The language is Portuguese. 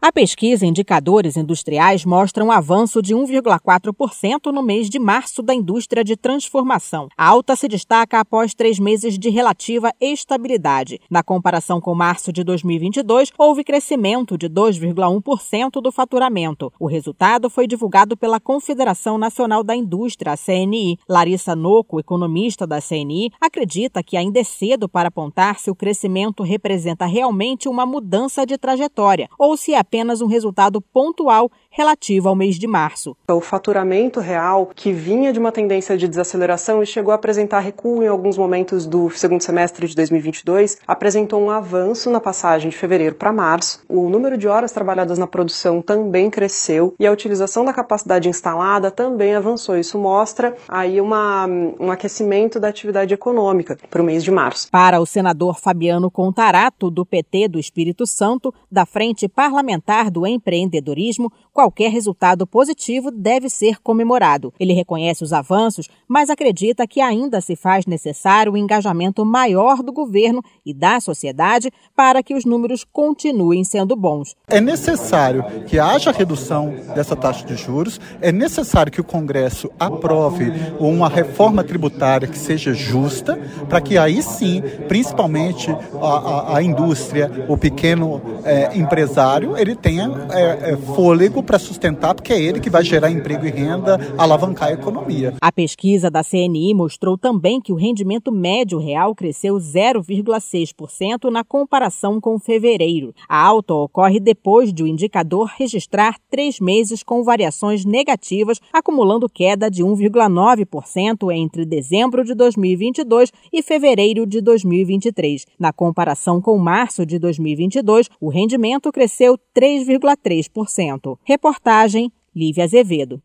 A pesquisa Indicadores Industriais mostra um avanço de 1,4% no mês de março da indústria de transformação. A alta se destaca após três meses de relativa estabilidade. Na comparação com março de 2022, houve crescimento de 2,1% do faturamento. O resultado foi divulgado pela Confederação Nacional da Indústria, CNI. Larissa Noco, economista da CNI, acredita que ainda é cedo para apontar se o crescimento representa realmente uma mudança de trajetória ou se é apenas um resultado pontual relativo ao mês de março. O faturamento real, que vinha de uma tendência de desaceleração e chegou a apresentar recuo em alguns momentos do segundo semestre de 2022, apresentou um avanço na passagem de fevereiro para março. O número de horas trabalhadas na produção também cresceu e a utilização da capacidade instalada também avançou. Isso mostra aí uma, um aquecimento da atividade econômica para o mês de março. Para o senador Fabiano Contarato, do PT do Espírito Santo, da Frente Parlamentar do empreendedorismo, qualquer resultado positivo deve ser comemorado. Ele reconhece os avanços, mas acredita que ainda se faz necessário o um engajamento maior do governo e da sociedade para que os números continuem sendo bons. É necessário que haja redução dessa taxa de juros, é necessário que o Congresso aprove uma reforma tributária que seja justa, para que aí sim, principalmente a, a, a indústria, o pequeno é, empresário, ele tenha é, é, fôlego para sustentar, porque é ele que vai gerar emprego e renda, alavancar a economia. A pesquisa da CNI mostrou também que o rendimento médio real cresceu 0,6% na comparação com fevereiro. A alta ocorre depois de o indicador registrar três meses com variações negativas, acumulando queda de 1,9% entre dezembro de 2022 e fevereiro de 2023. Na comparação com março de 2022, o rendimento cresceu 3,3%. Reportagem Lívia Azevedo.